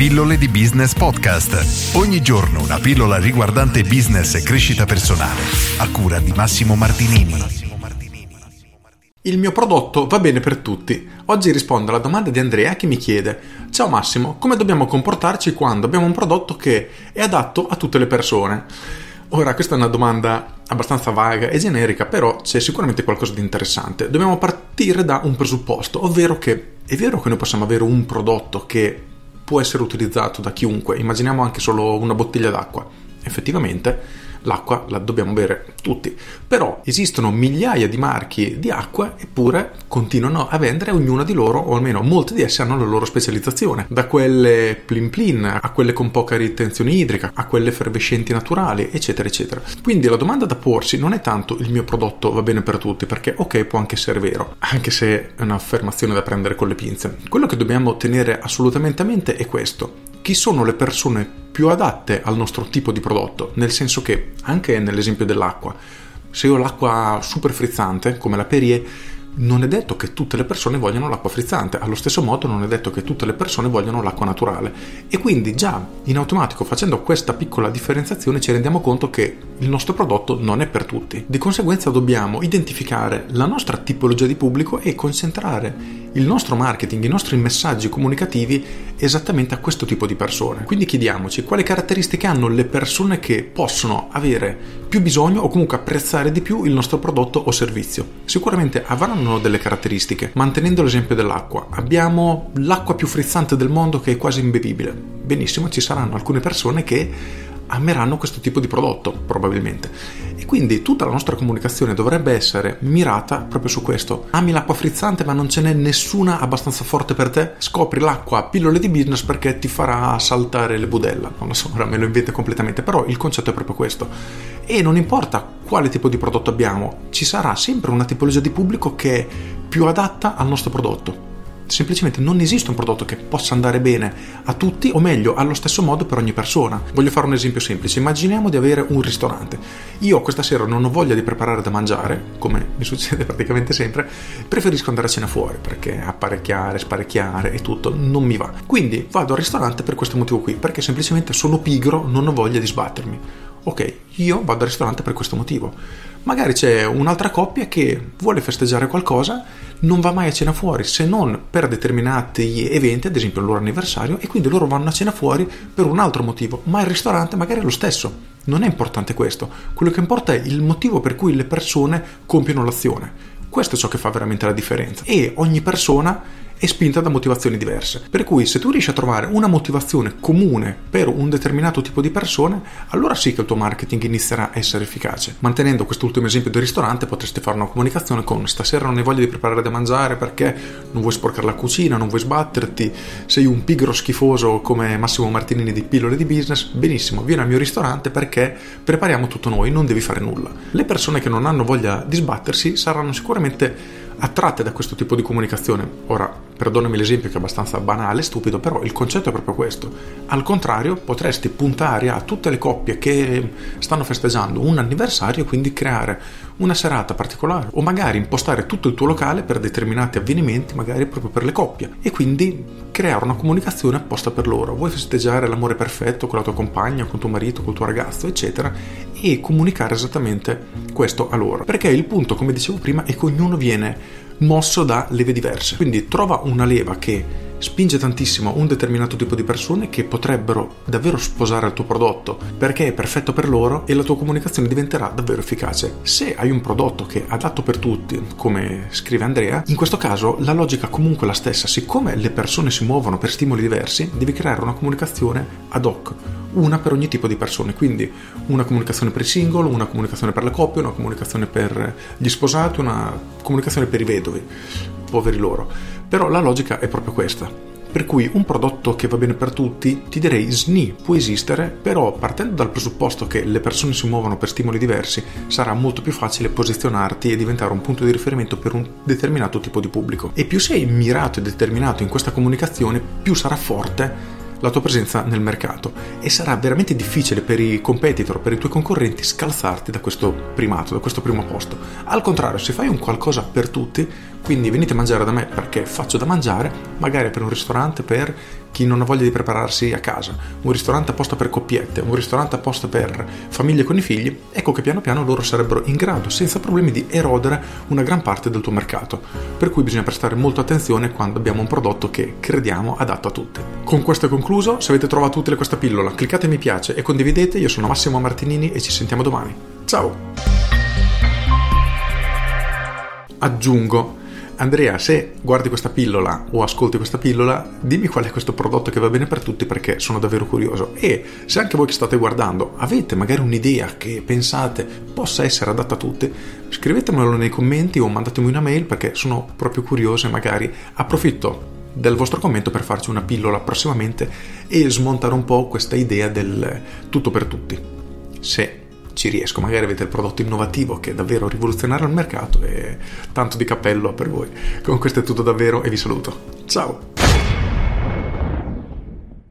Pillole di Business Podcast. Ogni giorno una pillola riguardante business e crescita personale. A cura di Massimo Martinini. Il mio prodotto va bene per tutti. Oggi rispondo alla domanda di Andrea che mi chiede: Ciao Massimo, come dobbiamo comportarci quando abbiamo un prodotto che è adatto a tutte le persone? Ora, questa è una domanda abbastanza vaga e generica, però c'è sicuramente qualcosa di interessante. Dobbiamo partire da un presupposto, ovvero che è vero che noi possiamo avere un prodotto che può essere utilizzato da chiunque, immaginiamo anche solo una bottiglia d'acqua. Effettivamente l'acqua la dobbiamo bere tutti. Però esistono migliaia di marchi di acqua eppure continuano a vendere ognuna di loro, o almeno molte di esse hanno la loro specializzazione, da quelle plin plin a quelle con poca ritenzione idrica, a quelle effervescenti naturali, eccetera, eccetera. Quindi la domanda da porsi non è tanto il mio prodotto va bene per tutti, perché ok, può anche essere vero, anche se è un'affermazione da prendere con le pinze. Quello che dobbiamo tenere assolutamente a mente è questo chi sono le persone più adatte al nostro tipo di prodotto, nel senso che anche nell'esempio dell'acqua, se io ho l'acqua super frizzante come la Perrier, non è detto che tutte le persone vogliano l'acqua frizzante, allo stesso modo non è detto che tutte le persone vogliano l'acqua naturale. E quindi già in automatico facendo questa piccola differenziazione ci rendiamo conto che il nostro prodotto non è per tutti. Di conseguenza dobbiamo identificare la nostra tipologia di pubblico e concentrare il nostro marketing, i nostri messaggi comunicativi esattamente a questo tipo di persone. Quindi chiediamoci quali caratteristiche hanno le persone che possono avere più bisogno o comunque apprezzare di più il nostro prodotto o servizio. Sicuramente avranno delle caratteristiche. Mantenendo l'esempio dell'acqua, abbiamo l'acqua più frizzante del mondo che è quasi imbevibile. Benissimo, ci saranno alcune persone che ameranno questo tipo di prodotto, probabilmente. E quindi tutta la nostra comunicazione dovrebbe essere mirata proprio su questo. Ami l'acqua frizzante ma non ce n'è nessuna abbastanza forte per te? Scopri l'acqua pillole di business perché ti farà saltare le budella. Non lo so, ora me lo invento completamente, però il concetto è proprio questo. E non importa quale tipo di prodotto abbiamo, ci sarà sempre una tipologia di pubblico che è più adatta al nostro prodotto semplicemente non esiste un prodotto che possa andare bene a tutti o meglio allo stesso modo per ogni persona. Voglio fare un esempio semplice, immaginiamo di avere un ristorante. Io questa sera non ho voglia di preparare da mangiare, come mi succede praticamente sempre, preferisco andare a cena fuori perché apparecchiare, sparecchiare e tutto non mi va. Quindi vado al ristorante per questo motivo qui, perché semplicemente sono pigro, non ho voglia di sbattermi. Ok, io vado al ristorante per questo motivo. Magari c'è un'altra coppia che vuole festeggiare qualcosa, non va mai a cena fuori se non per determinati eventi, ad esempio il loro anniversario, e quindi loro vanno a cena fuori per un altro motivo, ma il ristorante magari è lo stesso. Non è importante questo, quello che importa è il motivo per cui le persone compiono l'azione. Questo è ciò che fa veramente la differenza. E ogni persona è spinta da motivazioni diverse. Per cui se tu riesci a trovare una motivazione comune per un determinato tipo di persone, allora sì che il tuo marketing inizierà a essere efficace. Mantenendo quest'ultimo esempio del ristorante, potresti fare una comunicazione con stasera non hai voglia di preparare da mangiare perché non vuoi sporcare la cucina, non vuoi sbatterti, sei un pigro schifoso come Massimo Martinini di Pillole di Business, benissimo, vieni al mio ristorante perché prepariamo tutto noi, non devi fare nulla. Le persone che non hanno voglia di sbattersi saranno sicuramente attratte da questo tipo di comunicazione. Ora, perdonami l'esempio che è abbastanza banale, stupido, però il concetto è proprio questo. Al contrario, potresti puntare a tutte le coppie che stanno festeggiando un anniversario e quindi creare una serata particolare o magari impostare tutto il tuo locale per determinati avvenimenti, magari proprio per le coppie e quindi creare una comunicazione apposta per loro. Vuoi festeggiare l'amore perfetto con la tua compagna, con tuo marito, col tuo ragazzo, eccetera, e comunicare esattamente questo a loro. Perché il punto, come dicevo prima, è che ognuno viene mosso da leve diverse. Quindi trova una leva che spinge tantissimo un determinato tipo di persone che potrebbero davvero sposare il tuo prodotto perché è perfetto per loro e la tua comunicazione diventerà davvero efficace. Se hai un prodotto che è adatto per tutti, come scrive Andrea, in questo caso la logica comunque è la stessa. Siccome le persone si muovono per stimoli diversi, devi creare una comunicazione ad hoc una per ogni tipo di persone, quindi una comunicazione per il singolo, una comunicazione per le coppie, una comunicazione per gli sposati, una comunicazione per i vedovi, poveri loro. Però la logica è proprio questa. Per cui un prodotto che va bene per tutti, ti direi SNI può esistere, però partendo dal presupposto che le persone si muovono per stimoli diversi, sarà molto più facile posizionarti e diventare un punto di riferimento per un determinato tipo di pubblico. E più sei mirato e determinato in questa comunicazione, più sarà forte la tua presenza nel mercato e sarà veramente difficile per i competitor, per i tuoi concorrenti scalzarti da questo primato, da questo primo posto. Al contrario, se fai un qualcosa per tutti, Quindi venite a mangiare da me perché faccio da mangiare, magari per un ristorante per chi non ha voglia di prepararsi a casa, un ristorante apposta per coppiette, un ristorante apposta per famiglie con i figli, ecco che piano piano loro sarebbero in grado, senza problemi, di erodere una gran parte del tuo mercato. Per cui bisogna prestare molta attenzione quando abbiamo un prodotto che crediamo adatto a tutti. Con questo è concluso, se avete trovato utile questa pillola, cliccate mi piace e condividete, io sono Massimo Martinini e ci sentiamo domani. Ciao! Aggiungo Andrea, se guardi questa pillola o ascolti questa pillola, dimmi qual è questo prodotto che va bene per tutti perché sono davvero curioso. E se anche voi che state guardando avete magari un'idea che pensate possa essere adatta a tutti, scrivetemelo nei commenti o mandatemi una mail perché sono proprio curioso e magari approfitto del vostro commento per farci una pillola prossimamente e smontare un po' questa idea del tutto per tutti. Se ci riesco, magari avete il prodotto innovativo che davvero rivoluzionerà il mercato e tanto di cappello per voi. Con questo è tutto davvero e vi saluto. Ciao!